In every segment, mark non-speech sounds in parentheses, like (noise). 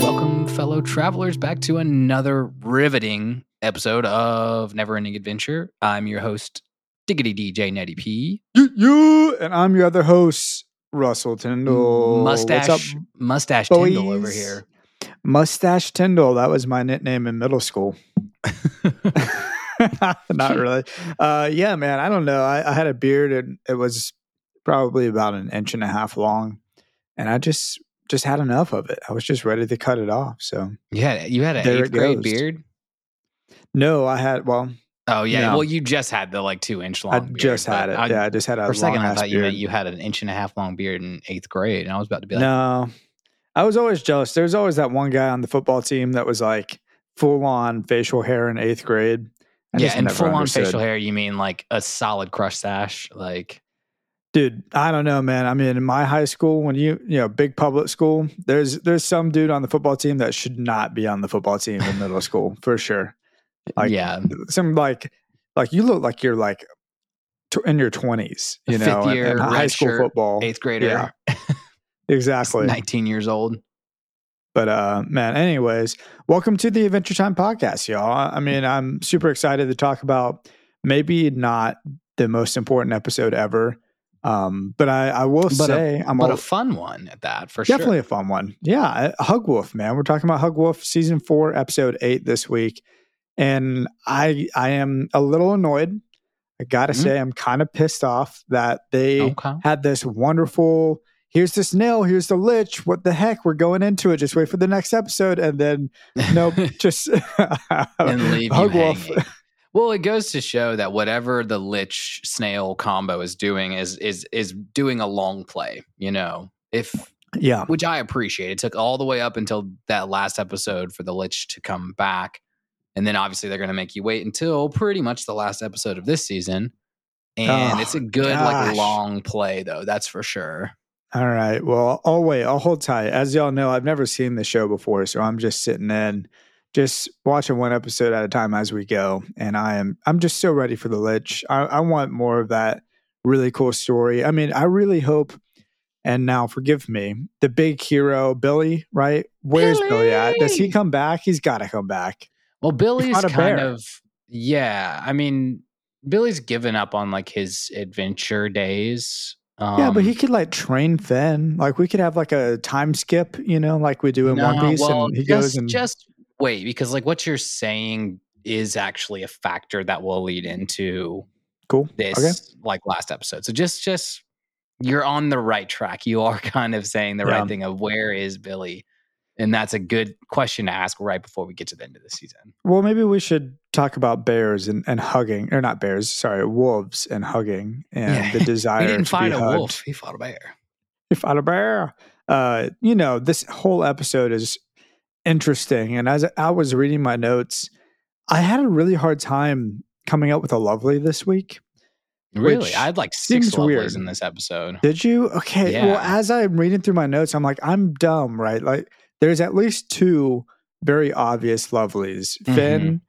Welcome, fellow travelers, back to another riveting episode of Never Ending Adventure. I'm your host, Diggity DJ Netty P. You, you and I'm your other host, Russell Tyndall. Mustache, mustache Tyndall over here. Mustache Tyndall. That was my nickname in middle school. (laughs) Not really. Uh, yeah, man. I don't know. I, I had a beard and it was probably about an inch and a half long, and I just just had enough of it. I was just ready to cut it off. So yeah, you had an eighth grade goes. beard. no, I had. Well, Oh yeah. Well, you just had the like two inch long. I beard, just had it. I- yeah, I just had a for a second, I thought you meant you had an inch and a half long beard in eighth grade, and I was about to be like, no, I was always jealous. There's always that one guy on the football team that was like full on facial hair in eighth grade. I yeah, and full on facial hair. You mean like a solid crush sash? Like Dude, I don't know, man. I mean, in my high school, when you you know, big public school, there's there's some dude on the football team that should not be on the football team in middle school (laughs) for sure. Like, yeah, Some like like you look like you're like in your twenties, you know, fifth year in high school shirt, football. eighth grader, Exactly. nineteen years old. But uh man, anyways, welcome to the Adventure Time podcast, y'all. I mean, I'm super excited to talk about maybe not the most important episode ever. Um, but I, I will But say I'm but all, a fun one at that for definitely sure. Definitely a fun one. Yeah, Hug Wolf, man. We're talking about Hug Wolf season four, episode eight this week. And I I am a little annoyed. I gotta Mhm. say, I'm kind of pissed off that they Okay. had this wonderful here's the snail, here's the lich. What the heck? We're going into it. Just wait for the next episode. And then nope, (laughs) just and leave Hug you Wolf. Well, it goes to show that whatever the lich snail combo is doing is is is doing a long play. You know, if Yeah. which I appreciate. It took all the way up until that last episode for the lich to come back, and then obviously they're going to make you wait until pretty much the last episode of this season. And Oh, it's a good like long play though. That's for sure. All right. Well, I'll wait. I'll hold tight. As y'all know, I've never seen the show before, so I'm just sitting in, just watching one episode at a time as we go. And I am, I'm just so ready for the Lich. I, I want more of that really cool story. I mean, I really hope. And now, forgive me, the big hero Billy, right? Where's Billy, at? Does he come back? He's got to come back. Well, Billy's kind bear. of yeah. I mean, Billy's given up on like his adventure days. Um, yeah, but he could like train Finn. Like we could have like a time skip, you know, like we do in One Piece, well, and he just, goes and just wait because like what you're saying is actually a factor that will lead into cool. this Okay. like last episode. So just just you're on the right track. You are (laughs) kind of saying the Yeah. right thing of where is Billy? And that's a good question to ask right before we get to the end of the season. Well, maybe we should talk about bears and, and hugging, or not bears, sorry, wolves and hugging and Yeah. the (laughs) desire He didn't to find be a hugged. wolf, he fought a bear. You fought a bear. Uh, you know, this whole episode is interesting. And as I was reading my notes, I had a really hard time coming up with a lovely this week. Really? I had like six lovelies weird. in this episode. Did you? Okay. Well, as I'm reading through my notes, I'm like, I'm dumb, right? Like, there's at least two very obvious lovelies. Mhm. Finn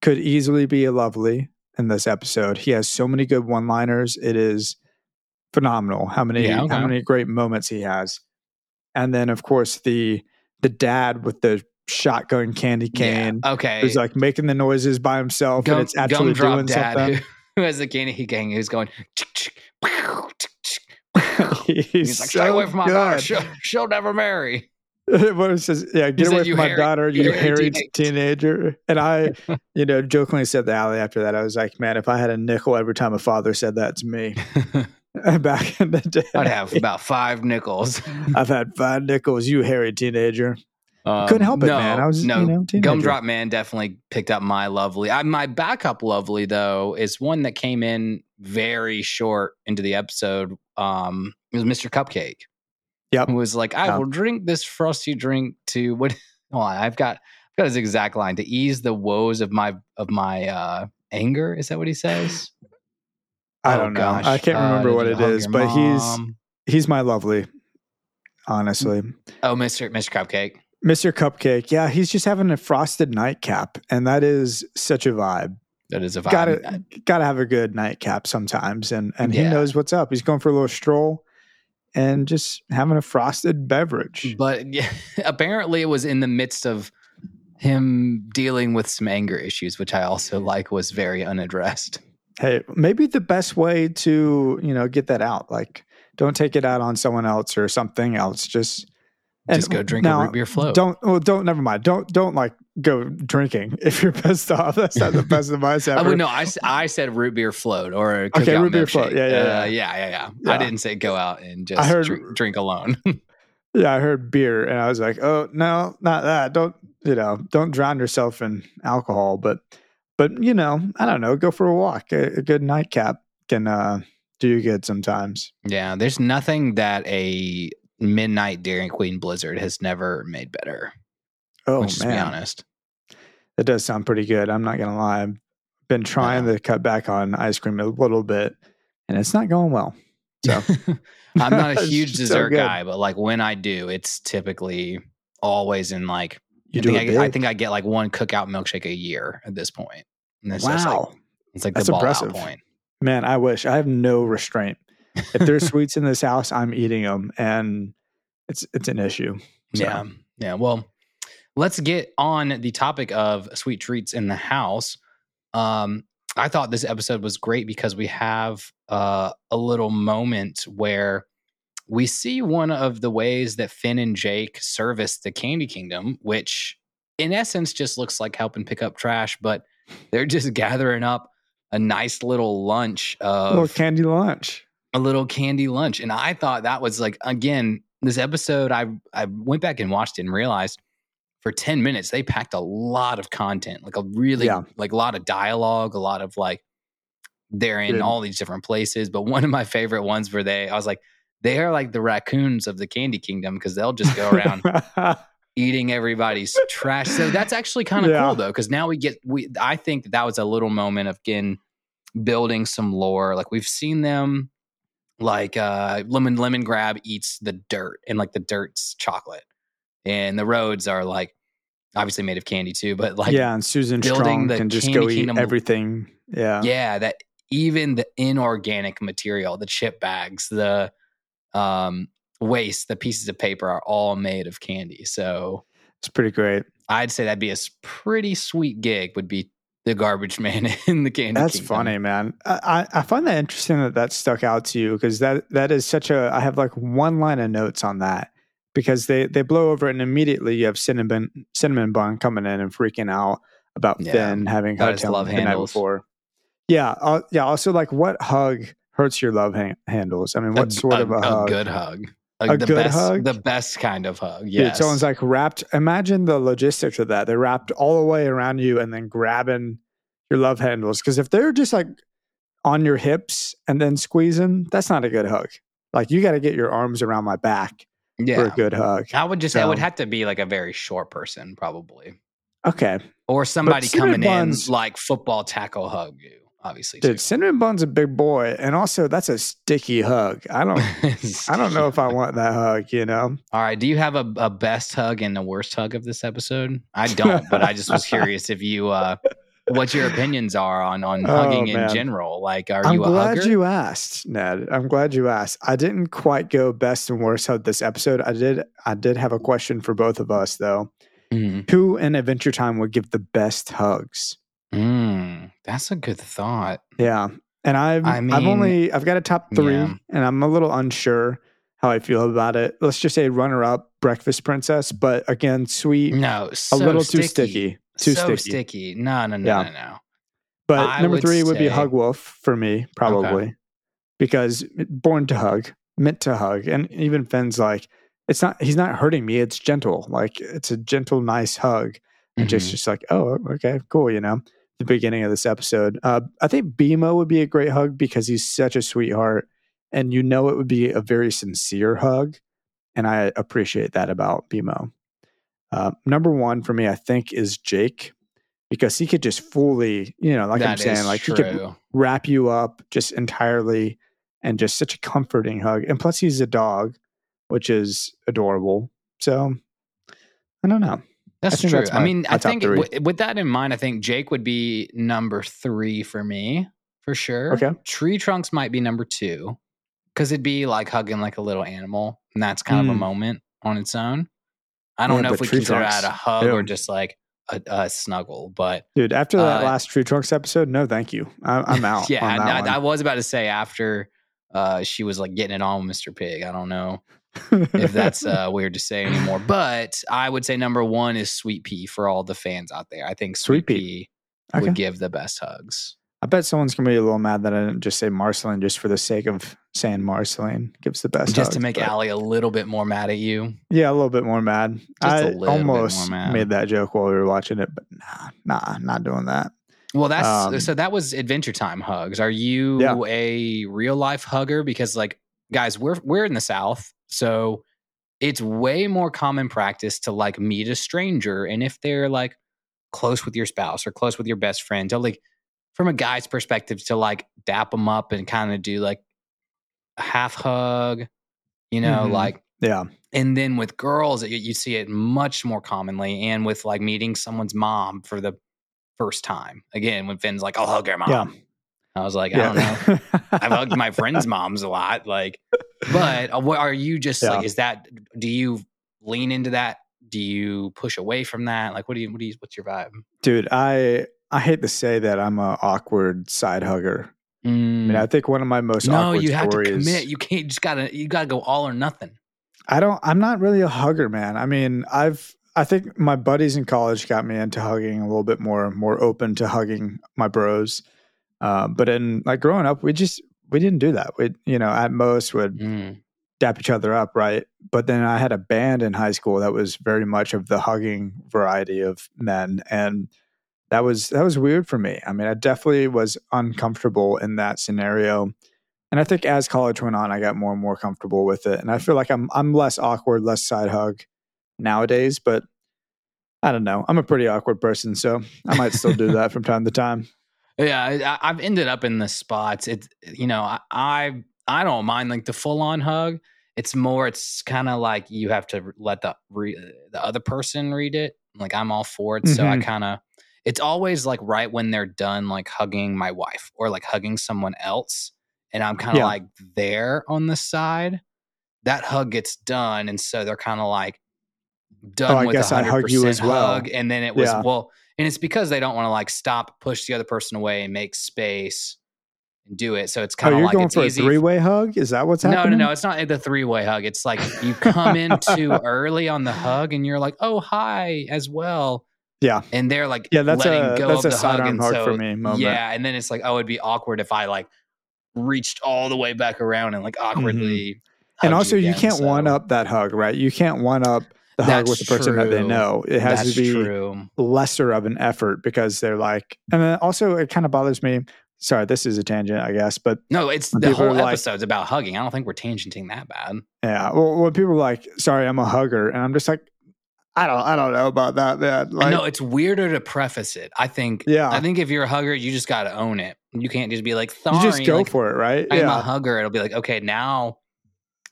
could easily be a lovely in this episode. He has so many good one-liners. It is phenomenal how many Yeah, okay. how many great moments he has. And then, of course, the the dad with the shotgun candy cane Yeah. Okay. who's like making the noises by himself, Gum, and it's actually doing dad something. who, (laughs) who has the candy gang who's going chick, chick, pow, chick, chick. (laughs) He's, He's like, stay so away from my daughter. good. She'll, she'll never marry. (laughs) what it says, yeah, get away from my hairy- daughter, you hairy teenage." teenager. And I, (laughs) you know, jokingly said to Allie after that, I was like, man, if I had a nickel every time a father said that to me (laughs) back in the day, I'd have about five nickels. I've had five nickels, you hairy teenager. Um, Couldn't help it, man. I was, no, you know. Gumdrop Man definitely picked up my lovely. I, my backup lovely though is one that came in very short into the episode. Um, it was Mr. Cupcake. Yep. Who was like, I Yeah. will drink this frosty drink to what? (laughs) Hold on, I've got I've got his exact line to ease the woes of my of my uh anger. Is that what he says? I Oh, don't know. gosh. I can't Uh, remember did what it is, but he's mom? he's my lovely, honestly. oh, Mr. Mr. Cupcake. Mr. Cupcake, yeah, he's just having a frosted nightcap, and that is such a vibe. That is a vibe. Gotta gotta have a good nightcap sometimes, and and he knows what's up. He's going for a little stroll, and just having a frosted beverage. But yeah, (laughs) apparently, it was in the midst of him dealing with some anger issues, which I also like was very unaddressed. Hey, maybe the best way to you know get that out, like don't take it out on someone else or something else. Just Just go drink a root beer float. Don't well, don't never mind. Don't don't like go drinking (laughs) if you're pissed off. That's not the best advice (laughs) ever. I would no. I, I said root beer float or Okay, root beer float. Yeah, yeah, Uh, yeah. yeah, yeah, yeah. Yeah. I didn't say go out and just I heard- drink, drink alone. (laughs) Yeah, I heard beer and I was like, oh no, not that. Don't you know? Don't drown yourself in alcohol. But but you know, I don't know. Go for a walk. A, a good nightcap can uh, do you good sometimes. yeah, there's nothing that a midnight Dairy Queen Blizzard has never made better. Oh let's just be man, honest. that does sound pretty good. I'm not gonna lie. I've been trying Yeah. to cut back on ice cream a little bit, and it's not going well. So (laughs) I'm not a (laughs) huge dessert good. guy, but like when I do, it's typically always in like you I do think I, get- I think I get like one cookout milkshake a year at this point. And that's just like wow, it's like That's the ball impressive. point. man, I wish I have no restraint. If there's sweets in this house, I'm eating them, and it's it's an issue. So, Yeah. Yeah. Well, let's get on the topic of sweet treats in the house. Um, I thought this episode was great because we have uh, a little moment where we see one of the ways that Finn and Jake service the Candy Kingdom, which in essence just looks like helping pick up trash, but they're just (laughs) gathering up a nice little lunch of little candy lunch. A little candy lunch. And I thought that was like again, this episode I I went back and watched it and realized for 10 minutes they packed a lot of content, like a really Yeah. like a lot of dialogue, a lot of like they're in Good. all these different places. But one of my favorite ones where they I was like, they are like the raccoons of the candy kingdom because they'll just go around (laughs) eating everybody's trash. So that's actually kind of Yeah. cool though, because now we get we. I think that that was a little moment of again building some lore. Like we've seen them, like uh, lemon Lemongrab eats the dirt, and like the dirt's chocolate, and the roads are like obviously made of candy too, but like yeah, and Susan building Strong the can just go eat everything. Yeah. yeah that even the inorganic material the chip bags the um waste the pieces of paper are all made of candy so It's pretty great. i'd say that'd be a pretty sweet gig would be the garbage man (laughs) in the candy That's Kingdom. funny, man. I, I find that interesting that that stuck out to you because that that is such a. I have like one line of notes on that because they they blow over it and immediately you have cinnamon cinnamon bun coming in and freaking out about Yeah. Finn having I hugged love the night handles. before. Yeah, uh, yeah. Also, like, what hug hurts your love han- handles? I mean, what a, sort a- of a, a hug? good hug A the good best, hug? the best kind of hug Dude, yes someone's like wrapped. Imagine the logistics of that. They're wrapped all the way around you and then grabbing your love handles. Because if they're just like on your hips and then squeezing, that's not a good hug. Like you got to get your arms around my back for a good hug. i would just—I would have to be like a very short person probably Okay, or somebody coming buns- in like football tackle hug you obviously too. dude, cinnamon bun's a big boy, and also that's a sticky hug. I don't, (laughs) I don't know if I want that hug. You know, All right. Do you have a, a best hug and a worst hug of this episode? I don't, but I just was curious if you uh what your opinions are on on (laughs) Oh, hugging in general. Like are you, I'm you a glad hugger? you asked, Ned. I'm glad you asked. I didn't quite go best and worst hug this episode. I did. I did have a question for both of us though. Mhm. Who in Adventure Time would give the best hugs? Mm, that's a good thought. Yeah, and I've I I've only I've got a top three, yeah. and I'm a little unsure how I feel about it. Let's just say runner up, Breakfast Princess, but again, sweet, No, a so little too sticky, too so sticky. sticky. No, no, no, Yeah. no, no. But I number would three would be Hug Wolf for me, probably, because born to hug, meant to hug, and even Finn's like, it's not. He's not hurting me. It's gentle. Like it's a gentle, nice hug. And just Mhm. just like, oh, okay, cool. You know, the beginning of this episode. Uh, I think BMO would be a great hug because he's such a sweetheart, and you know it would be a very sincere hug, and I appreciate that about BMO. Uh, number one for me, I think, is Jake because he could just fully, you know, like I'm saying, like true. he could wrap you up just entirely and just such a comforting hug. And plus, he's a dog, which is adorable. So I don't know. That's I true. that's I mean, I think w- with that in mind, I think Jake would be number three for me for sure. Okay. Tree trunks might be number two because it'd be like hugging like a little animal, and that's kind of a Mm. moment on its own. I don't Yeah, know if we consider that a hug or just like a, a snuggle, but Dude, after that Uh, last Tree Trunks episode, no, thank you. I, (laughs) I'm out. yeah, I, I, I was about to say after uh, she was like getting it on with Mr. Pig. I don't know. If that's (laughs) uh, weird to say anymore. But I would say number one is Sweet Pea for all the fans out there. I think Sweet, Sweet Pea. Pea Okay. would give the best hugs. I bet someone's gonna be a little mad that I didn't just say Marceline just for the sake of saying Marceline gives the best. Just to make but- Allie a little bit more mad at you. Yeah, a little bit more mad. Just a I almost more mad. made that joke while we were watching it, but nah, nah, not doing that. Well, that's Um, so that was Adventure Time hugs. Are you Yeah. a real life hugger? Because like guys, we're we're in the South, so it's way more common practice to like meet a stranger, and if they're like close with your spouse or close with your best friend, to like from a guy's perspective to like dap them up and kind of do like a half hug, you know, Mhm. like Yeah, and then with girls you, you see it much more commonly and with like meeting someone's mom for the first time again when finn's like i'll hug your mom. yeah, i was like i don't know i've (laughs) hugged my friends moms a lot like but uh, what are you just like is that do you lean into that do you push away from that like what do you what do you what's your vibe dude, I I hate to say that I'm a awkward side hugger. I mean, I think one of my most Mm. no awkward you have to stories. commit you can't just gotta you gotta go all or nothing I don't. I'm not really a hugger, man. I mean, I've. I think my buddies in college got me into hugging a little bit more, more open to hugging my bros. Uh, but in like growing up, we just we didn't do that. We, you know, at most would Mm. dap each other up, right? But then I had a band in high school that was very much of the hugging variety of men, and that was that was weird for me. I mean, I definitely was uncomfortable in that scenario. And I think as college went on, I got more and more comfortable with it. And I feel like I'm I'm less awkward, less side hug nowadays. But I don't know. I'm a pretty awkward person, so I might still do that from time to time. Yeah, I, I've ended up in the spots. It's you know, I I, I don't mind like the full on hug. It's more. It's kind of like you have to let the re, the other person read it. Like I'm all for it, so I Mhm. kind of. It's always like right when they're done, like hugging my wife or like hugging someone else, and I'm kind of Yeah. like there on the side. That hug gets done, and so they're kind of like done Oh, I with guess a I hundred hug you as percent well. hug, and then it was Yeah. well, and it's because they don't want to like stop, push the other person away, and make space and do it. So it's Oh, kind of you're like going it's for a three way hug? Is that what's happening? no, no, no. It's not the three way hug. It's like you (laughs) come in too early on the hug, and you're like, "Oh, hi," as well. Yeah. and they're like, Yeah, that's letting a go that's of a the hug, sidearm hug so for me. Moment. yeah, and then it's like, oh, it'd be awkward if I like reached all the way back around and like awkwardly. Mm-hmm. and also you again, can't so one up that hug, right? You can't one up the hug with the That's person that they know. It has That's to be true. lesser of an effort because they're like, and then also it kind of bothers me. Sorry, this is a tangent, I guess, but No, it's the whole like- episode's about hugging. I don't think we're tangenting that bad. yeah, well, when people are like, "Sorry, I'm a hugger," and I'm just like, I don't, I don't know about that, man. Like, no, it's weirder to preface it. I think. Yeah. I think if you're a hugger, you just got to own it. You can't just be like, Sorry, you just go like, for it, right? I'm a hugger. It'll be like, okay, now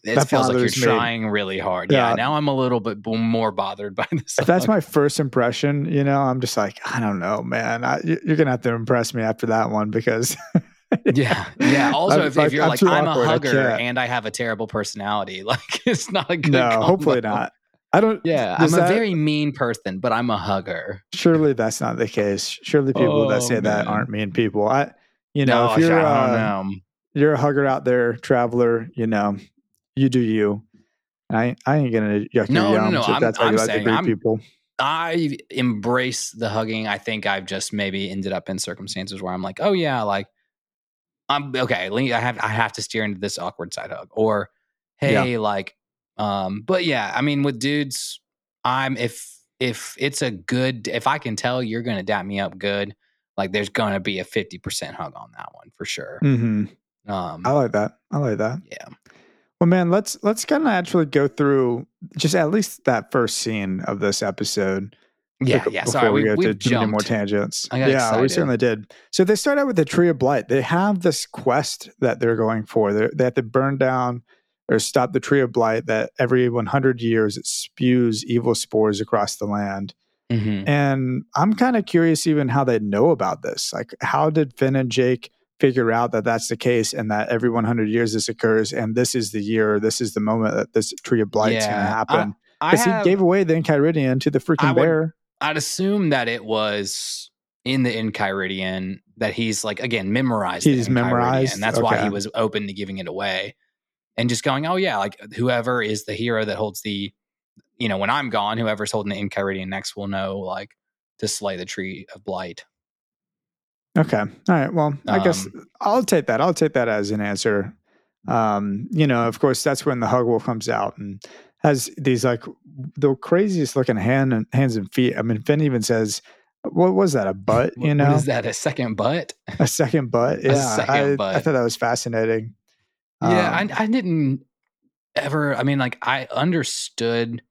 it That feels like you're me. trying really hard. Yeah. Yeah. Now I'm a little bit more bothered by this. if that's my first impression, you know, I'm just like, I don't know, man. I, you- you're gonna have to impress me after that one because, (laughs) Yeah, yeah. Also, I'm if, like, if you're I'm like, I'm awkward, a I hugger can't. and I have a terrible personality, (laughs) like it's not a good. no, combo. hopefully not. I don't. Yeah, I'm a very mean person, but I'm a hugger. Surely that's not the case. Surely people that Oh, say that aren't mean people. I, you know, no, if you're I don't uh, know. you're a hugger out there, traveler, you know, you do you. I, I ain't gonna yuck No, your no, yums no, if I'm- that's how I'm you like to greet I'm- people. I embrace the hugging. I think I've just maybe ended up in circumstances where I'm like, oh yeah, like I'm okay. I have I have to steer into this awkward side hug, or hey, like, um, but yeah, I mean, with dudes, I'm if if it's a good if I can tell you're gonna dap me up good, like there's gonna be a fifty percent hug on that one for sure. hmm Um, I like that. I like that. yeah, Well, man, let's let's kind of actually go through just at least that first scene of this episode. yeah, yeah. Before Sorry, we, we, go we to many more tangents. Yeah, we certainly did. So they start out with the tree of blight. They have this quest that they're going for. They're, they have to burn down or stop the tree of blight that every 100 years it spews evil spores across the land. Mhm. And I'm kind of curious even how they know about this. Like, how did Finn and Jake figure out that that's the case and that every 100 years this occurs and this is the year, this is the moment that this tree of blight's going to happen? Because he gave away the Enchiridion to the freaking I would- bear. I'd assume that it was in the Enchiridion that he's like again memorized. He's memorized? and that's why he was open to giving it away, and just going, oh yeah, like whoever is the hero that holds the, you know, when I'm gone, whoever's holding the Enchiridion next will know like to slay the tree of blight. Okay. All right. Well, I guess Um, I'll take that. I'll take that as an answer. Um, you know, of course, that's when the hug wolf comes out and has these like the craziest looking hand and hands and feet. I mean, Finn even says, "What was that? A butt? (laughs) You know, what is that? A second butt? a second butt? (laughs) Yeah, second I, I thought that was fascinating. Yeah, Um, I, I didn't ever. I mean, like I understood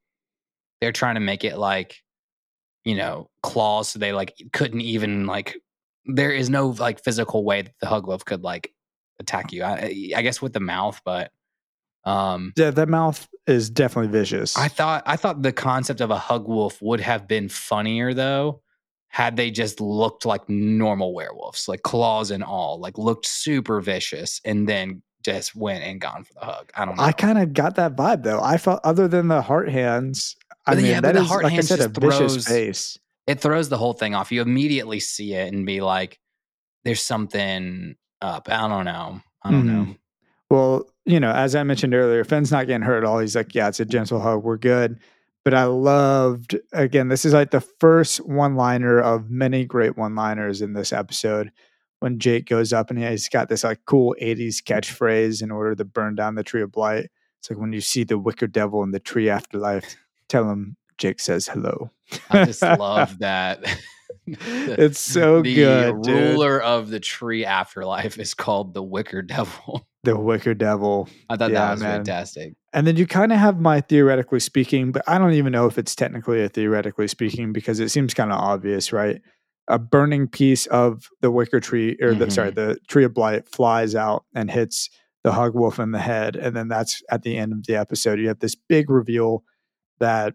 they're trying to make it like, you know, claws. So they like couldn't even like. There is no like physical way that the hug wolf could like attack you. I, I guess with the mouth, but um, yeah, that mouth is definitely vicious. I thought I thought the concept of a hug wolf would have been funnier though, had they just looked like normal werewolves, like claws and all, like looked super vicious, and then just went and gone for the hug. I don't know. I kind of got that vibe though. I felt other than the heart hands. I But mean, yeah, but that the is, heart like I hands said, a just vicious throws- face. It throws the whole thing off. You immediately see it and be like, "There's something up." I don't know. I don't mm-hmm. know. Well, you know, as I mentioned earlier, Finn's not getting hurt at all. He's like, yeah, it's a gentle hug. We're good. But I loved, again, this is like the first one liner of many great one liners in this episode when Jake goes up and he's got this like cool 80s catchphrase in order to burn down the tree of blight. It's like when you see the wicker devil in the tree afterlife, tell him Jake says hello. I (laughs) just love that. (laughs) It's so the good, The ruler of the tree afterlife is called the Wicker Devil. (laughs) The wicker devil. I thought Yeah, that was man. fantastic. And then you kind of have my theoretically speaking, but I don't even know if it's technically a theoretically speaking because it seems kind of obvious, right? A burning piece of the wicker tree, or the sorry, mm-hmm. the tree of blight flies out and hits the hug wolf in the head, and then that's at the end of the episode. You have this big reveal that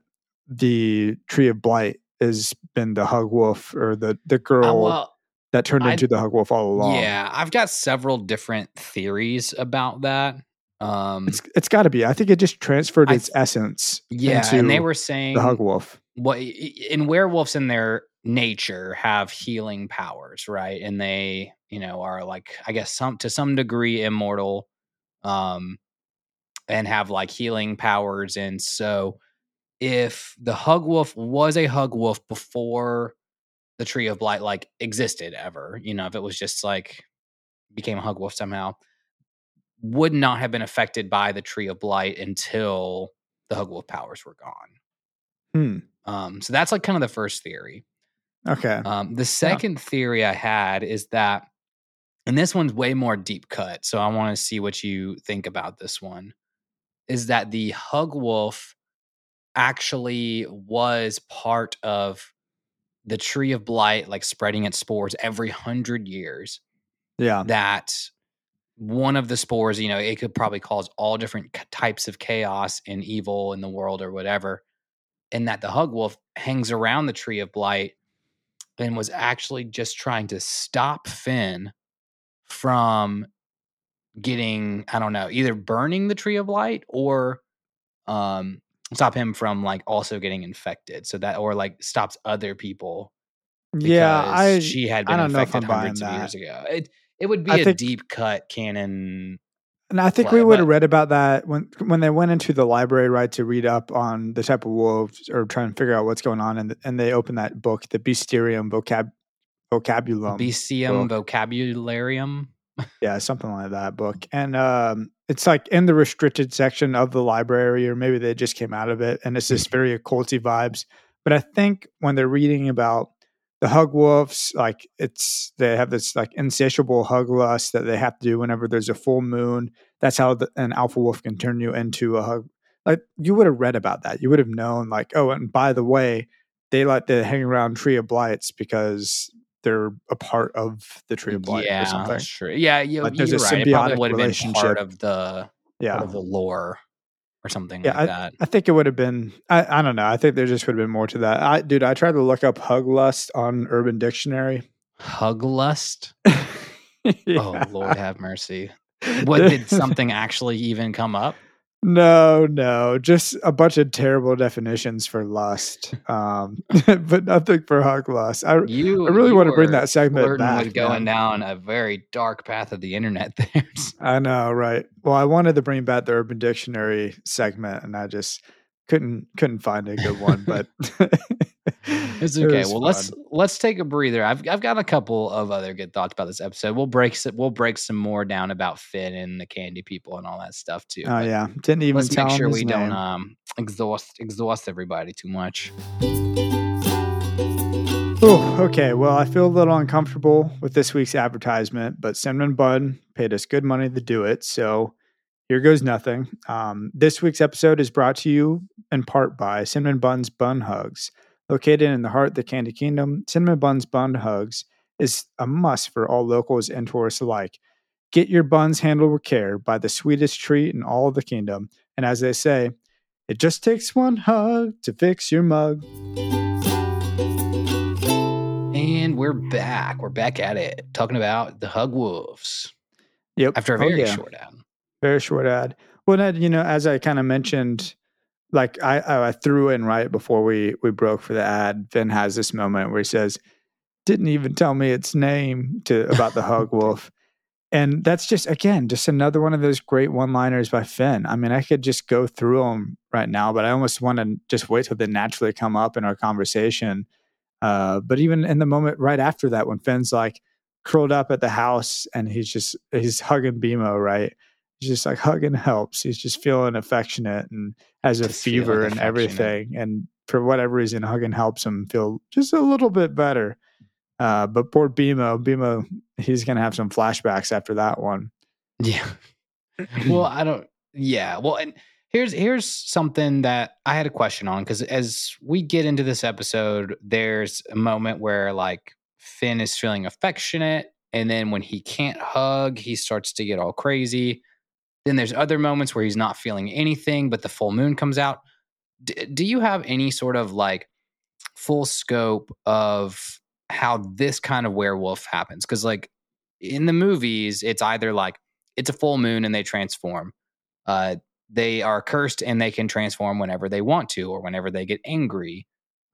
the tree of blight has been the hug wolf or the the girl Uh, well, that turned I- into the hug wolf all along. yeah, I've got several different theories about that. Um, It's it's got to be. I think it just transferred I its essence. yeah, and they were saying the hug wolf. what in werewolves in their nature have healing powers right and they you know are like i guess some to some degree immortal um and have like healing powers and so if the hug wolf was a hug wolf before the tree of blight like existed ever you know if it was just like became a hug wolf somehow would not have been affected by the tree of blight until the hug wolf powers were gone Hmm. um, so that's like kind of the first theory. Okay. Um, the second theory I had is that, and this one's way more deep cut. So I want to see what you think about this one. Is that the hug wolf actually was part of the tree of blight, like spreading its spores every hundred years? yeah. that one of the spores, you know, it could probably cause all different types of chaos and evil in the world or whatever. And that the hug wolf hangs around the tree of blight and was actually just trying to stop Finn from getting, I don't know, either burning the tree of blight or um stop him from like also getting infected. So that or like stops other people Yeah. I she had I been don't know if infected hundreds of that. years ago. It it would be I a think- deep cut canon. And I think play, we would have read about that when when they went into the library, right, to read up on the type of wolves or try and figure out what's going on, and and they opened that book, the Bestiarium vocab vocabulum, Bestium vocabularium. yeah, something like that book, and um, it's like in the restricted section of the library, or maybe they just came out of it, and it's just mm. very occulty vibes. But I think when they're reading about the hug wolves, like it's they have this like insatiable hug lust that they have to do whenever there's a full moon. That's how the, an alpha wolf can turn you into a hug. Like you would have read about that. You would have known, like, oh, and by the way, they like to hang around tree of blights because they're a part of the tree of blight yeah, or something. that's true. Yeah, you, Like, there's you're a right. It probably symbiotic would have been part of the Yeah. Part of the lore or something Yeah, like that. I think it would have been. I, I don't know. I think there just would have been more to that. I, dude, I tried to look up hug lust on Urban Dictionary. Hug lust. Yeah. (laughs) Oh Lord, have mercy. (laughs) What did something actually even come up? No, no, just a bunch of terrible definitions for lust, (laughs) um, (laughs) but nothing for hug lust. I, You, I really you want to bring that segment back. going down a very dark path of the internet. (laughs) There. I know, right? Well, I wanted to bring back the Urban Dictionary segment, and I just couldn't couldn't find a good one. But (laughs) (laughs) It's okay. was Well, let's let's take a breather. I've I've got a couple of other good thoughts about this episode. We'll break some, we'll break some more down about Finn and the Candy People and all that stuff too. Oh yeah, didn't even let's make sure we name. don't um exhaust exhaust everybody too much. Oh, okay. Well, I feel a little uncomfortable with this week's advertisement, but Cinnamon Bun paid us good money to do it. So here goes nothing. Um, this week's episode is brought to you in part by Cinnamon Bun's Bun Hugs. Located in the heart of the Candy Kingdom, Cinnamon Bun's Bun Hugs is a must for all locals and tourists alike. Get your buns handled with care by the sweetest treat in all of the kingdom. And as they say, it just takes one hug to fix your mug. And we're back. We're back at it, talking about the Hug Wolves Yep. after a Oh, very yeah. short ad. Very short ad. Well, Ned, you know, as I kind of mentioned, like I, I threw in right before we we broke for the ad. Finn has this moment where he says, "Didn't even tell me its name to about the hug (laughs) wolf," and that's just again just another one of those great one-liners by Finn. I mean, I could just go through them right now, but I almost want to just wait till they naturally come up in our conversation. Uh, but even in the moment right after that, when Finn's like curled up at the house and he's just he's hugging BMO, right? Just like hugging helps. He's just feeling affectionate and has a Just fever and everything. And for whatever reason, hugging helps him feel just a little bit better. Uh, but poor BMO, BMO, he's gonna have some flashbacks after that one. Yeah. (clears throat) well, I don't. Yeah. Well, and here's here's something that I had a question on because as we get into this episode, there's a moment where like Finn is feeling affectionate, and then when he can't hug, he starts to get all crazy. Then there's other moments where he's not feeling anything, but the full moon comes out. D- do you have any sort of like full scope of how this kind of werewolf happens? Because like in the movies, it's either like it's a full moon and they transform. Uh, they are cursed and they can transform whenever they want to or whenever they get angry.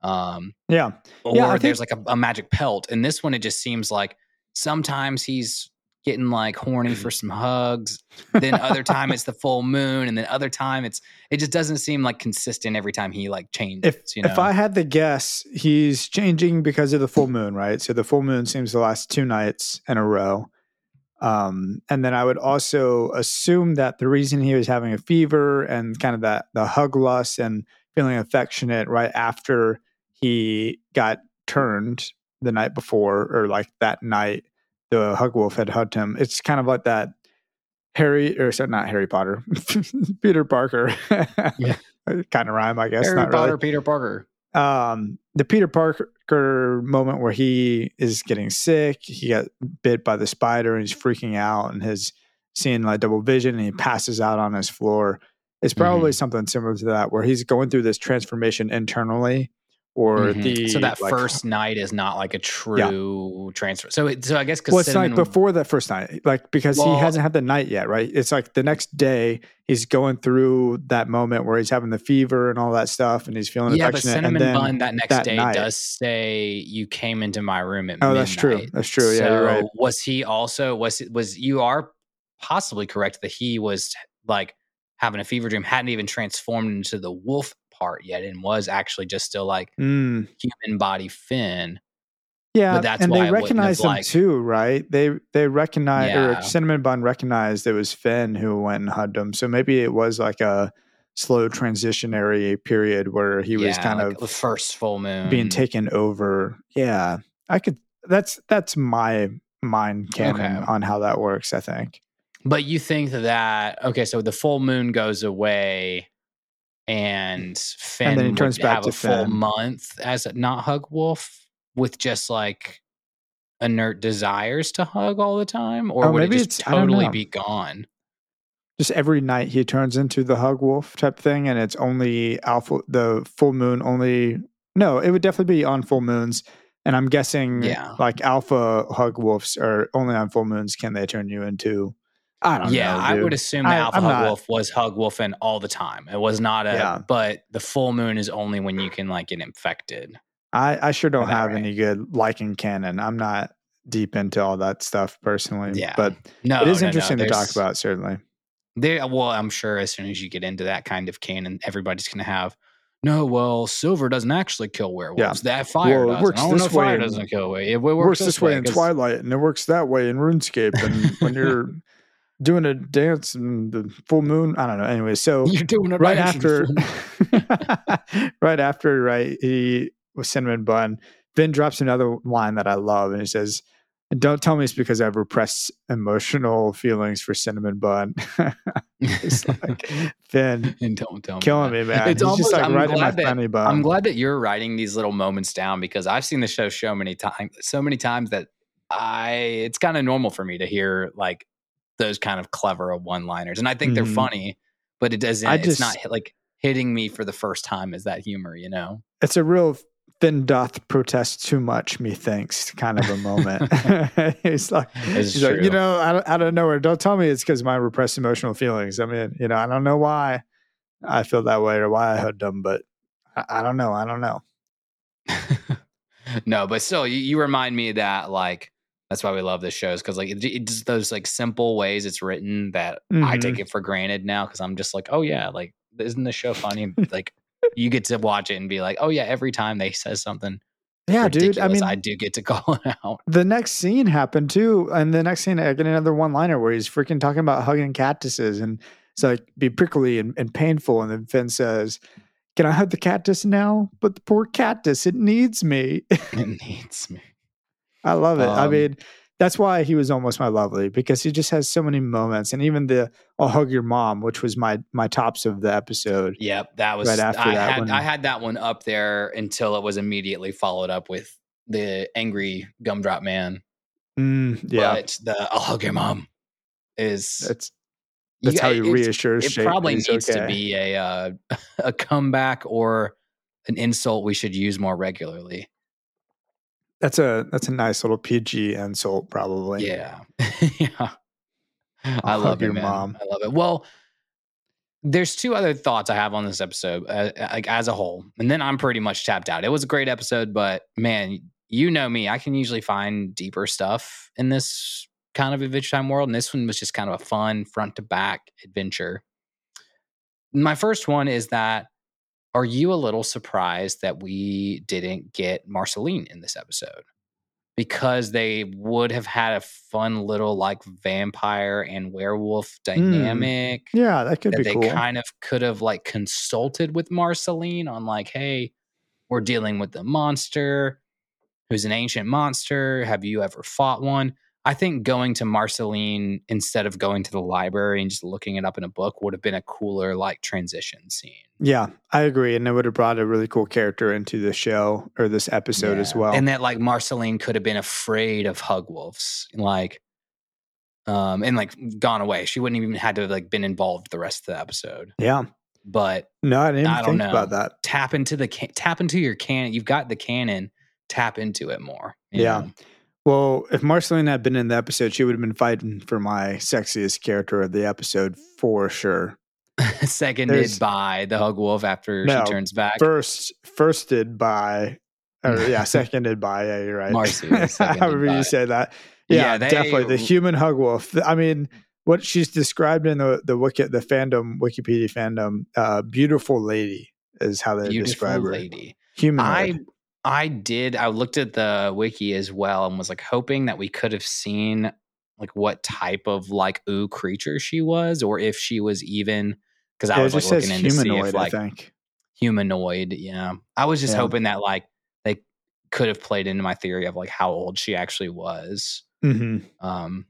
Um, Yeah. or Yeah, I there's like a, a magic pelt. And this one, it just seems like sometimes he's getting like horny for (clears throat) some hugs. Then other time it's the full moon, and then other time it's it just doesn't seem like consistent every time he like changes. If you know, if I had to guess, he's changing because of the full moon, right? So the full moon seems to last two nights in a row. Um, and then I would also assume that the reason he was having a fever and kind of that the hug lust and feeling affectionate right after he got turned the night before or like that night the hug wolf had hugged him. It's kind of like that Harry or sorry, not Harry Potter, (laughs) Peter Parker. Yeah. (laughs) kind of rhyme, I guess. Harry not Potter, really Peter Parker. um, the Peter Parker moment where he is getting sick, he got bit by the spider and he's freaking out and his seeing like double vision and he passes out on his floor. It's probably Mm-hmm. something similar to that where he's going through this transformation internally or Mhm. the so that like, first night is not like a true transfer. So it, so I guess because well, it's like before that first night, like because Well- he hasn't had the night yet, right? It's like the next day he's going through that moment where he's having the fever and all that stuff, and he's feeling yeah, but cinnamon and bun that next that day night- does say you came into my room at midnight. oh, midnight. that's true. That's true. Yeah, you're right. Was he also was was you are possibly correct that he was like having a fever dream, hadn't even transformed into the wolf part yet, and was actually just still like Mm. human body Finn. Yeah, But that's and why they I wouldn't have, recognized him like- too, right? They they recognized Yeah. or Cinnamon Bun recognized it was Finn who went and hugged him. So maybe it was like a slow transitionary period where he was kind like the first full moon being taken over. Yeah, I could. That's that's my mind canon Okay. on how that works. I think. But you think that okay, so the full moon goes away, and Finn then he would turns back have to a full month as a not hug wolf with just like inert desires to hug all the time, or Oh, would it maybe just it's- totally be gone? just every night he turns into the hug wolf type thing, and it's only alpha the full moon only. No, it would definitely be on full moons. And I'm guessing Yeah. like alpha hug wolves are only on full moons can they turn you into I don't yeah, know. I would assume the I- alpha I'm hug not- wolf was hug wolfing all the time. It was not a, Yeah. but the full moon is only when you can like get infected. I, I sure don't have right? any good liking canon. I'm not deep into all that stuff personally. Yeah. But No, it is no, no, interesting to talk about, certainly. There, well, I'm sure as soon as you get into that kind of canon, everybody's going to have. No, well, silver doesn't actually kill werewolves. That fire Well, works I don't know this fire way in- doesn't kill werewolves. It It works this way in Twilight and it works that way in RuneScape. And when (laughs) you're doing a dance in the full moon, I don't know. Anyway, so (laughs) You're doing it right after (laughs) right after right he was cinnamon bun Ben drops another line that I love and he says don't tell me it's because I've repressed emotional feelings for cinnamon bun. (laughs) it's like Finn and don't tell me killing that. me, man. It's He's almost- like I'm right in my glad that-. I'm glad that you're writing these little moments down because I've seen the show so many times, so many times that I it's kind of normal for me to hear like those kind of clever one-liners, and I think they're mm-hmm. funny, but it doesn't. I it's not hit- like hitting me for the first time is that humor, you know. it's a real Finn doth protest too much, methinks kind of a moment. (laughs) (laughs) he's like, It's he's like, you know, I don't know nowhere, don't tell me it's because my repressed emotional feelings. I mean, you know, I don't know why I feel that way or why I hugged them, but I, I don't know. I don't know. (laughs) no, but still, you, you remind me that like. That's why we love this show, is because like it, it's those like simple ways it's written that I Mhm. take it for granted now because I'm just like, oh yeah, like isn't this show funny? (laughs) like you get to watch it and be like, oh yeah, every time they says something Yeah, dude. I mean, I do get to (laughs) call it out. the next scene happened too. And the next scene, I get another one liner where he's freaking talking about hugging cactuses and it's like be prickly and, and painful. And then Finn says, Can I hug the cactus now? But the poor cactus, it needs me. (laughs) It needs me. I love it. I Um, mean, that's why he was almost my lovely because he just has so many moments. And even the I'll hug your mom, which was my my tops of the episode. Yep, that was Right after I that had. I had that one up there until it was immediately followed up with the angry gumdrop man. Mm, yeah. But the I'll hug your mom is that's you that's how you reassure. it probably needs to be a uh, (laughs) a comeback or an insult we should use more regularly. That's a that's a nice little PG insult, probably. Yeah, (laughs) yeah. I I'll love it, your mom. I love it. Well, there's two other thoughts I have on this episode, uh, like as a whole, and then I'm pretty much tapped out. It was a great episode, but man, you know me, I can usually find deeper stuff in this kind of Adventure Time world, and this one was just kind of a fun front to back adventure. My first one is that are you a little surprised that we didn't get Marceline in this episode? Because they would have had a fun little like vampire and werewolf hmm. dynamic Yeah, that could that be they cool. kind of could have like consulted with Marceline on like, hey, we're dealing with the monster who's an ancient monster. Have you ever fought one? I think going to Marceline instead of going to the library and just looking it up in a book would have been a cooler like transition scene. yeah, I agree, and it would have brought a really cool character into the show or this episode as well. And that like Marceline could have been afraid of hug wolves, like, um, and like gone away. She wouldn't even had to have like been involved the rest of the episode. yeah, But no, I didn't I don't think know. about that. tap into the can- tap into your canon. You've got the canon. Tap into it more. Yeah. know? Well, if Marceline had been in the episode, she would have been fighting for my sexiest character of the episode for sure. (laughs) Seconded There's- by the hug wolf after No, she turns back. First, firsted by, or (laughs) yeah, seconded by. Yeah, you're right. Marcy (laughs) However by. you say that. Yeah, Yeah, they- definitely the human hug wolf. I mean, what she's described in the the wiki, the fandom Wikipedia fandom, uh, beautiful lady is how they Beautiful describe her. lady. Human. I I did. I looked at the wiki as well and was like hoping that we could have seen like what type of like ooh creature she was, or if she was even because I yeah, it was like looking in to see humanoid. if like I think. humanoid. Yeah, I was just Yeah. hoping that like they could have played into my theory of like how old she actually was. hmm Um,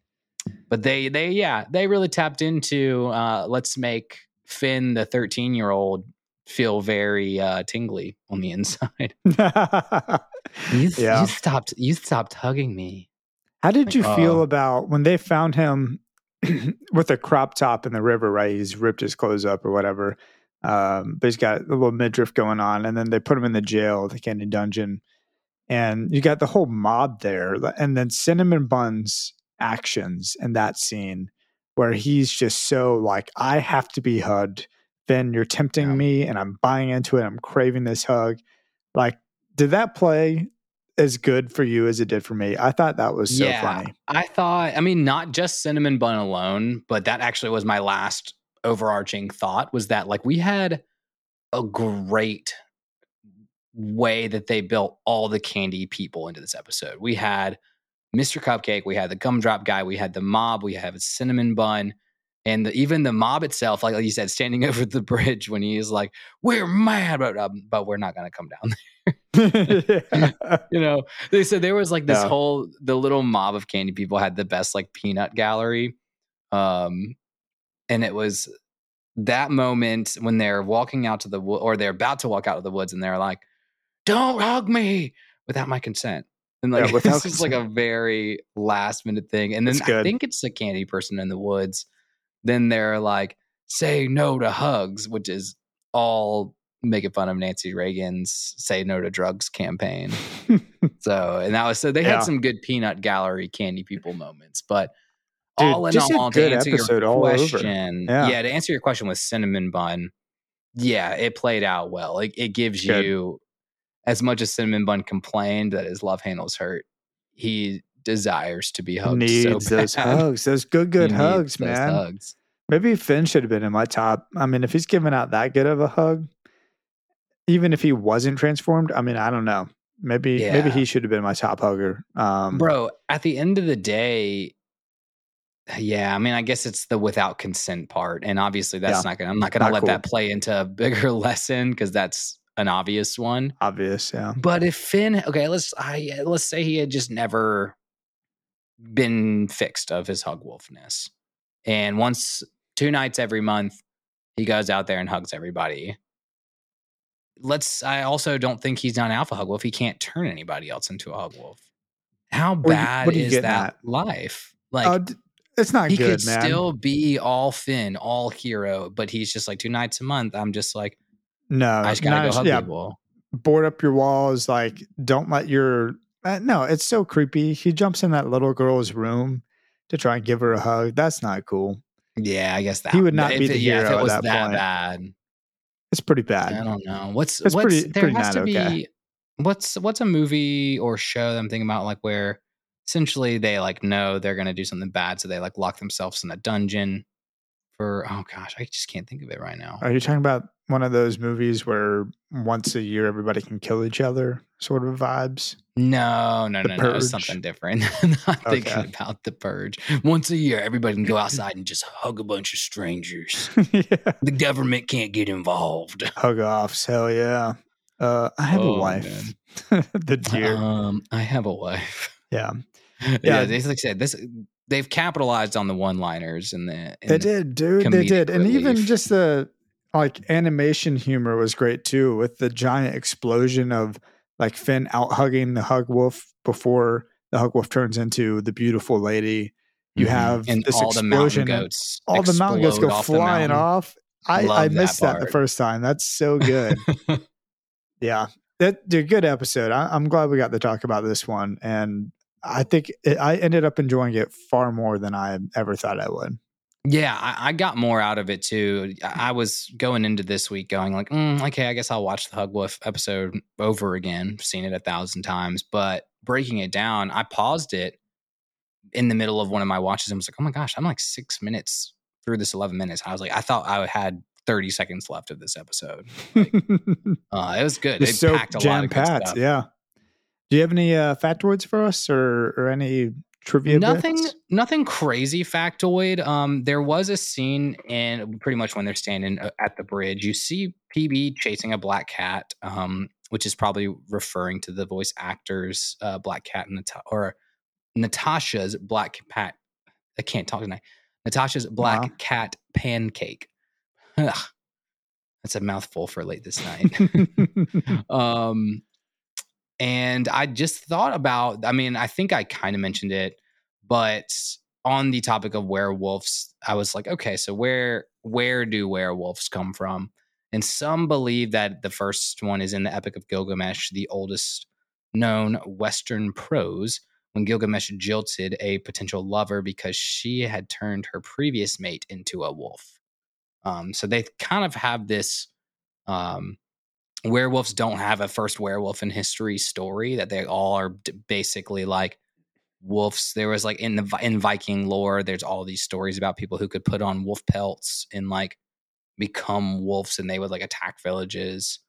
but they they yeah they really tapped into uh, let's make Finn the thirteen year old feel very uh, tingly on the inside. (laughs) You, Yeah. you stopped you stopped hugging me. How did you feel uh, about when they found him (clears throat) with a crop top in the river, right? He's ripped his clothes up or whatever. Um, but he's got a little midriff going on, and then they put him in the jail, the candy dungeon, and you got the whole mob there, and then Cinnamon Bun's actions in that scene where he's just so like, I have to be hugged. Then you're tempting yeah. me, and I'm buying into it. I'm craving this hug. Like, did that play as good for you as it did for me. I thought that was so yeah, funny. I thought, I mean, not just cinnamon bun alone, but that actually was my last overarching thought was that like we had a great way that they built all the candy people into this episode. We had Mr. Cupcake, we had the gumdrop guy, we had the mob, we have a cinnamon bun, and the, even the mob itself, like, like you said, standing (laughs) over the bridge when he is like, "We're mad, but um, but we're not going to come down there." (laughs) you know, they said there was like this yeah. whole the little mob of candy people had the best like peanut gallery, um, and it was that moment when they're walking out to the wo- or they're about to walk out of the woods and they're like, "Don't hug me without my consent." And like yeah, (laughs) this is like a very last minute thing. And then I think it's the candy person in the woods. Then they're like, "Say no to hugs," which is all making fun of Nancy Reagan's "Say No to Drugs" campaign. (laughs) so, and that was so they yeah. had some good peanut gallery candy people moments, but Dude, all in all, to answer your question, yeah. yeah. to answer your question with cinnamon bun, yeah, it played out well. It, it gives good. you as much as cinnamon bun complained that his love handles hurt. He desires to be hugged. Needs so those (laughs) hugs, those good, good he hugs, man. Hugs. Maybe Finn should have been in my top. I mean, if he's giving out that good of a hug, even if he wasn't transformed, I mean, I don't know. Maybe yeah. maybe he should have been my top hugger. Um, Bro, at the end of the day, yeah, I mean, I guess it's the without consent part, and obviously that's yeah. not gonna. I'm not gonna not let cool. that play into a bigger (laughs) lesson because that's an obvious one. Obvious, yeah. But if Finn, okay, let's I let's say he had just never been fixed of his hug wolfness, and once two nights every month he goes out there and hugs everybody. Let's. I also don't think he's not alpha hug wolf. He can't turn anybody else into a hug wolf. How bad is that at? life? Like. Uh, it's not good. he good, could man. still be all Finn, all hero, but he's just like two nights a month. I'm just like, no, I just gotta go hug yeah, people. Board up your walls. Like, don't let your uh, no. It's so creepy. He jumps in that little girl's room to try and give her a hug. That's not cool. Yeah, I guess that he would not be the it, hero. Yeah, if it was that, that point. bad, it's pretty bad. I don't know. What's it's what's pretty, there pretty has to be. Okay. What's what's a movie or show that I'm thinking about like where essentially they like know they're going to do something bad so they like lock themselves in a dungeon for oh gosh i just can't think of it right now are you talking about one of those movies where once a year everybody can kill each other sort of vibes no no the no purge. no something different (laughs) not okay. thinking about the purge once a year everybody can go outside and just hug a bunch of strangers (laughs) yeah. the government can't get involved hug offs hell yeah uh, i have oh, a wife (laughs) the deer um, i have a wife yeah yeah, yeah they, like I said, this they've capitalized on the one-liners and the. they did, dude. They did, relief. and even just the like animation humor was great too, with the giant explosion of like Finn out hugging the hug wolf before the hug wolf turns into the beautiful lady. You mm-hmm. have and this all explosion, the goats all the mountain goats go flying off. I, I missed that, that, the first time. That's so good. (laughs) yeah, that dude, good episode. I, am glad we got to talk about this one, and I think it, I ended up enjoying it far more than I ever thought I would. Yeah, I, I got more out of it too. I was going into this week going like, mm, okay, I guess I'll watch the Hug Wolf episode over again. Seen it a thousand times, but breaking it down, I paused it in the middle of one of my watches and was like, oh my gosh, I'm like six minutes through this 11 minutes. I was like, I thought I had 30 seconds left of this episode. Like, (laughs) uh, it was good. It's it so packed a lot of packed. Yeah. Do you have any uh, factoids for us, or or any trivia? Nothing, bits? nothing crazy factoid. Um, there was a scene in pretty much when they're standing uh, at the bridge. You see PB chasing a black cat, um, which is probably referring to the voice actor's uh, black cat Nat- or Natasha's black cat. I can't talk tonight. Natasha's black wow. cat pancake. Ugh, that's a mouthful for late this night. (laughs) (laughs) um, and I just thought about, I mean, I think I kind of mentioned it, but on the topic of werewolves, I was like, okay, so where where do werewolves come from? And some believe that the first one is in the Epic of Gilgamesh, the oldest known Western prose, when Gilgamesh jilted a potential lover because she had turned her previous mate into a wolf. Um, so they kind of have this um, werewolves don't have a first werewolf in history story that they all are basically like wolves. There was like in the in Viking lore, there's all these stories about people who could put on wolf pelts and like become wolves and they would like attack villages.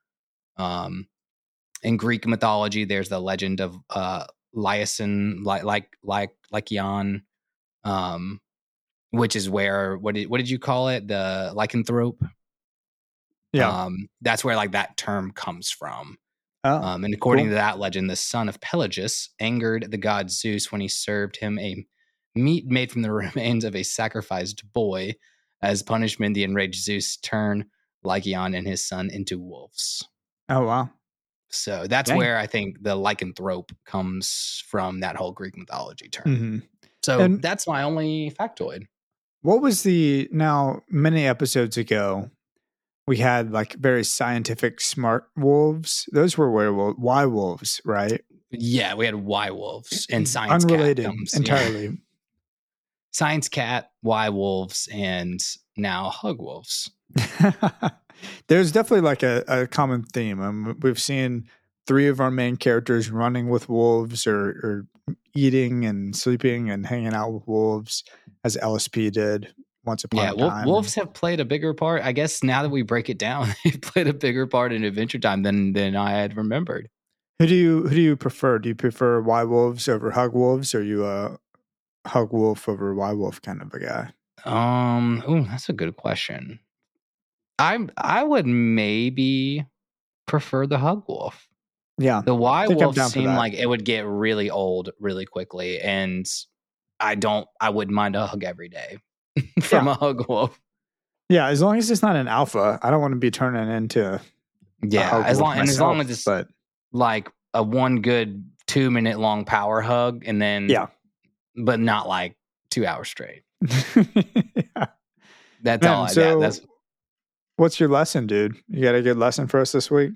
Um, in Greek mythology, there's the legend of uh, Lycaon, like like like Lycaon, um, which is where what did what did you call it? The lycanthrope. Yeah, um, that's where like that term comes from. Oh, Um, and according cool. to that legend, the son of Pelagius angered the god Zeus when he served him a meat made from the (laughs) remains of a sacrificed boy. As punishment, the enraged Zeus turned Lycaon and his son into wolves. oh wow. So that's Dang. where I think the lycanthrope comes from that whole Greek mythology term. hmm So And- that's my only factoid. What was the now many episodes ago? We had like very scientific smart wolves. Those were werewolves, Why wolves, right? Yeah, we had Why wolves and science Unrelated cat comes, yeah. entirely. (laughs) Science cat, Why wolves, and now hug wolves. (laughs) There's definitely like a, a common theme. Um, we've seen three of our main characters running with wolves or, or eating and sleeping and hanging out with wolves, as LSP did once upon Yeah, a time. wolves have played a bigger part. I guess now that we break it down, (laughs) they played a bigger part in Adventure Time than than I had remembered. Who do you who do you prefer? Do you prefer Why wolves over hug wolves? Or are you a hug wolf over Why wolf kind of a guy? Um, ooh, that's a good question. I I would maybe prefer the hug wolf. Yeah, The Why wolf seemed like it would get really old really quickly, and I don't. I wouldn't mind a hug every day (laughs) from a hug wolf. yeah. As long as it's not an alpha, I don't want to be turning into a Yeah, as long and as long as it's but like a one good two minute long power hug, and then Yeah. but not like two hours straight. (laughs) yeah. That's Man, all. I, so that, that's what's your lesson, dude? You got a good lesson for us this week?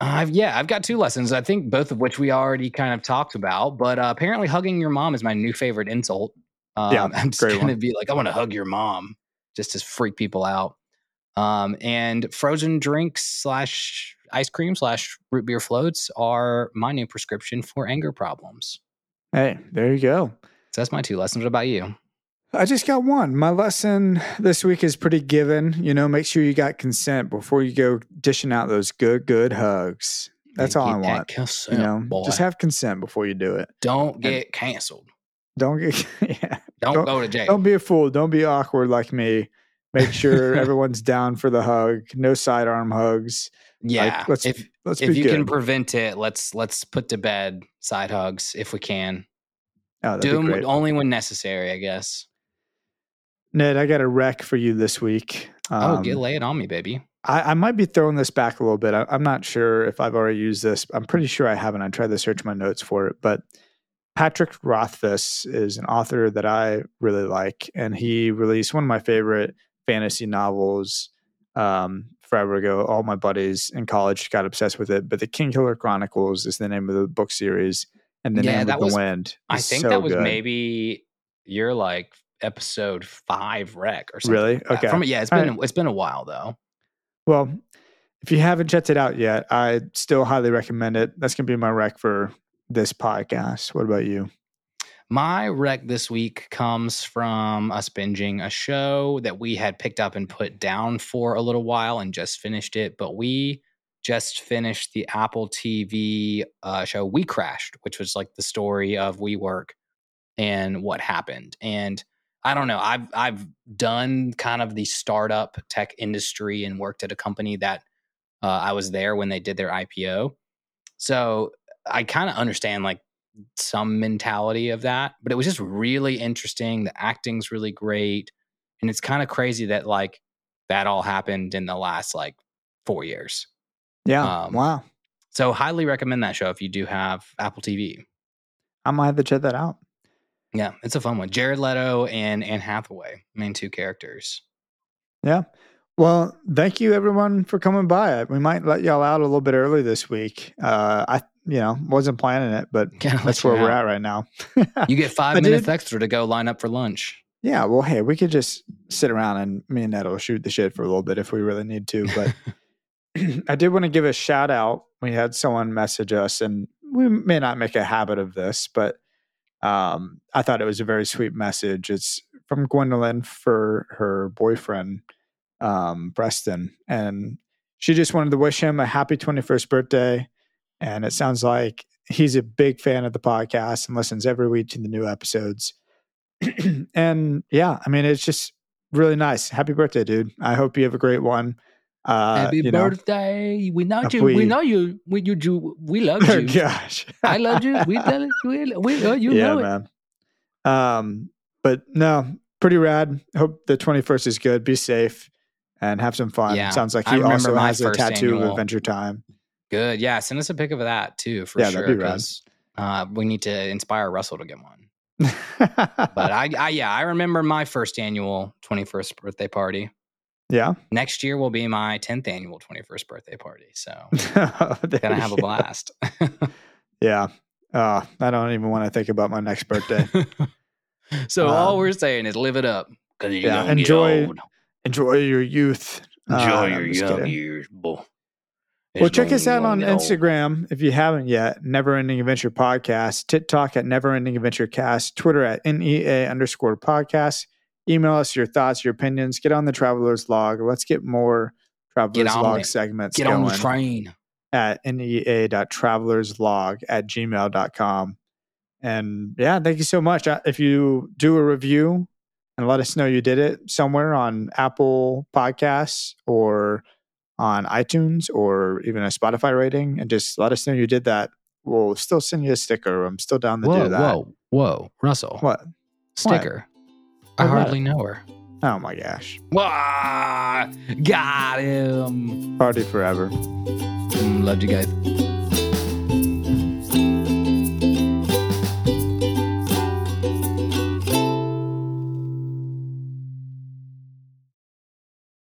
I've yeah, I've got two lessons. I think both of which we already kind of talked about. But uh, apparently, hugging your mom is my new favorite insult. Um, Yeah, (laughs) I'm just gonna one. be like, I want to hug your mom, just to freak people out. Um, and frozen drinks slash ice cream slash root beer floats are my new prescription for anger problems. Hey, there you go. So that's my two lessons. What about you? I just got one. My lesson this week is pretty given. You know, make sure you got consent before you go dishing out those good, good hugs. That's all I want. consent, You know, boy. just have consent before you do it. don't get canceled. Don't get, (laughs) yeah. Don't, Don't- go to jail. Don't be a fool. Don't be awkward like me. Make sure (laughs) everyone's down for the hug. No sidearm hugs. yeah, let's if Let's if you good. can prevent it, let's let's put to bed side hugs if we can. oh, Do them only when necessary, I guess. Ned, I got a rec for you this week. oh, Um, get lay it on me, baby. I, I might be throwing this back a little bit. I, I'm not sure if I've already used this. I'm pretty sure I haven't. I tried to search my notes for it, but Patrick Rothfuss is an author that I really like, and he released one of my favorite fantasy novels um, forever ago. All my buddies in college got obsessed with it, but the Kingkiller Chronicles is the name of the book series, and the Yeah, name of the was- wind. I think so that was good. maybe your like episode five rec or something. Really? like. Okay. From yeah, it's been it's been a while though. Well, if you haven't checked it out yet, I still highly recommend it. That's gonna be my rec for this podcast. What about you? My rec this week comes from us binging a show that we had picked up and put down for a little while and just finished it. But we just finished the Apple TV uh, show We Crashed, which was like the story of WeWork and what happened. And I don't know, I've I've done kind of the startup tech industry and worked at a company that uh, I was there when they did their IPO. So I kind of understand like some mentality of that, but it was just really interesting. The acting's really great. And it's kind of crazy that like that all happened in the last like four years. Yeah. Um, wow. So highly recommend that show if you do have Apple TV. I might have to check that out. Yeah, it's a fun one. Jared Leto and Anne Hathaway, main two characters. Yeah. Well, thank you everyone for coming by. We might let y'all out a little bit early this week. Uh, I, you know, wasn't planning it, but (laughs) that's where we're at right now. You get (laughs) five minutes did- extra to go line up for lunch. Yeah, well, hey, we could just sit around and me and Ned will shoot the shit for a little bit if we really need to. But (laughs) (clears throat) I did want to give a shout out. We had someone message us, and we may not make a habit of this, but um, I thought it was a very sweet message. It's from Gwendolyn for her boyfriend, um, Preston, and she just wanted to wish him a happy 21st birthday. And it sounds like he's a big fan of the podcast and listens every week to the new episodes. (clears throat) and yeah, I mean, it's just really nice. Happy birthday, dude. I hope you have a great one. Uh, Happy you know- birthday! We know you. We, we- know you. We you. you we love Oh, (laughs) you. gosh. I love you. We love you. We, we uh, you yeah, know it. man. Um, but no, pretty rad. Hope the 21st is good. Be safe and have some fun. Yeah, Sounds like he also has a first tattoo of Adventure Time. Good. Yeah. Send us a pic of that too, for Yeah, sure. that'd be rad. Uh, we need to inspire Russell to get one. But (laughs) I, I, yeah, I remember my first annual 21st birthday party. yeah. Next year will be my 10th annual 21st birthday party. So (laughs) There gonna have a blast. (laughs) Yeah. Uh, I don't even want to think about my next birthday. so all Um, we're saying is live it up. Cause yeah, enjoy- Enjoy your youth. Uh, Enjoy I'm your young kidding. years, boy. Well, check us out on get. Instagram if you haven't yet. Never Ending Adventure Podcast. TikTok at Never Ending Adventure Cast. Twitter at NEA underscore podcast. Email us your thoughts, your opinions. Get on the Traveler's Log. Let's get more Traveler's on Log it. segments Get on the train. at nea.travelerslog at gmail.com. And yeah, thank you so much. Uh, If you do a review and let us know you did it somewhere on Apple Podcasts or on iTunes or even a Spotify rating, and just let us know you did that, we'll still send you a sticker. I'm still down to Whoa, do that. whoa, whoa, Russell. What? Sticker. I What? hardly know her. Oh my gosh. Wah, got him. Party forever. Mm, loved you guys.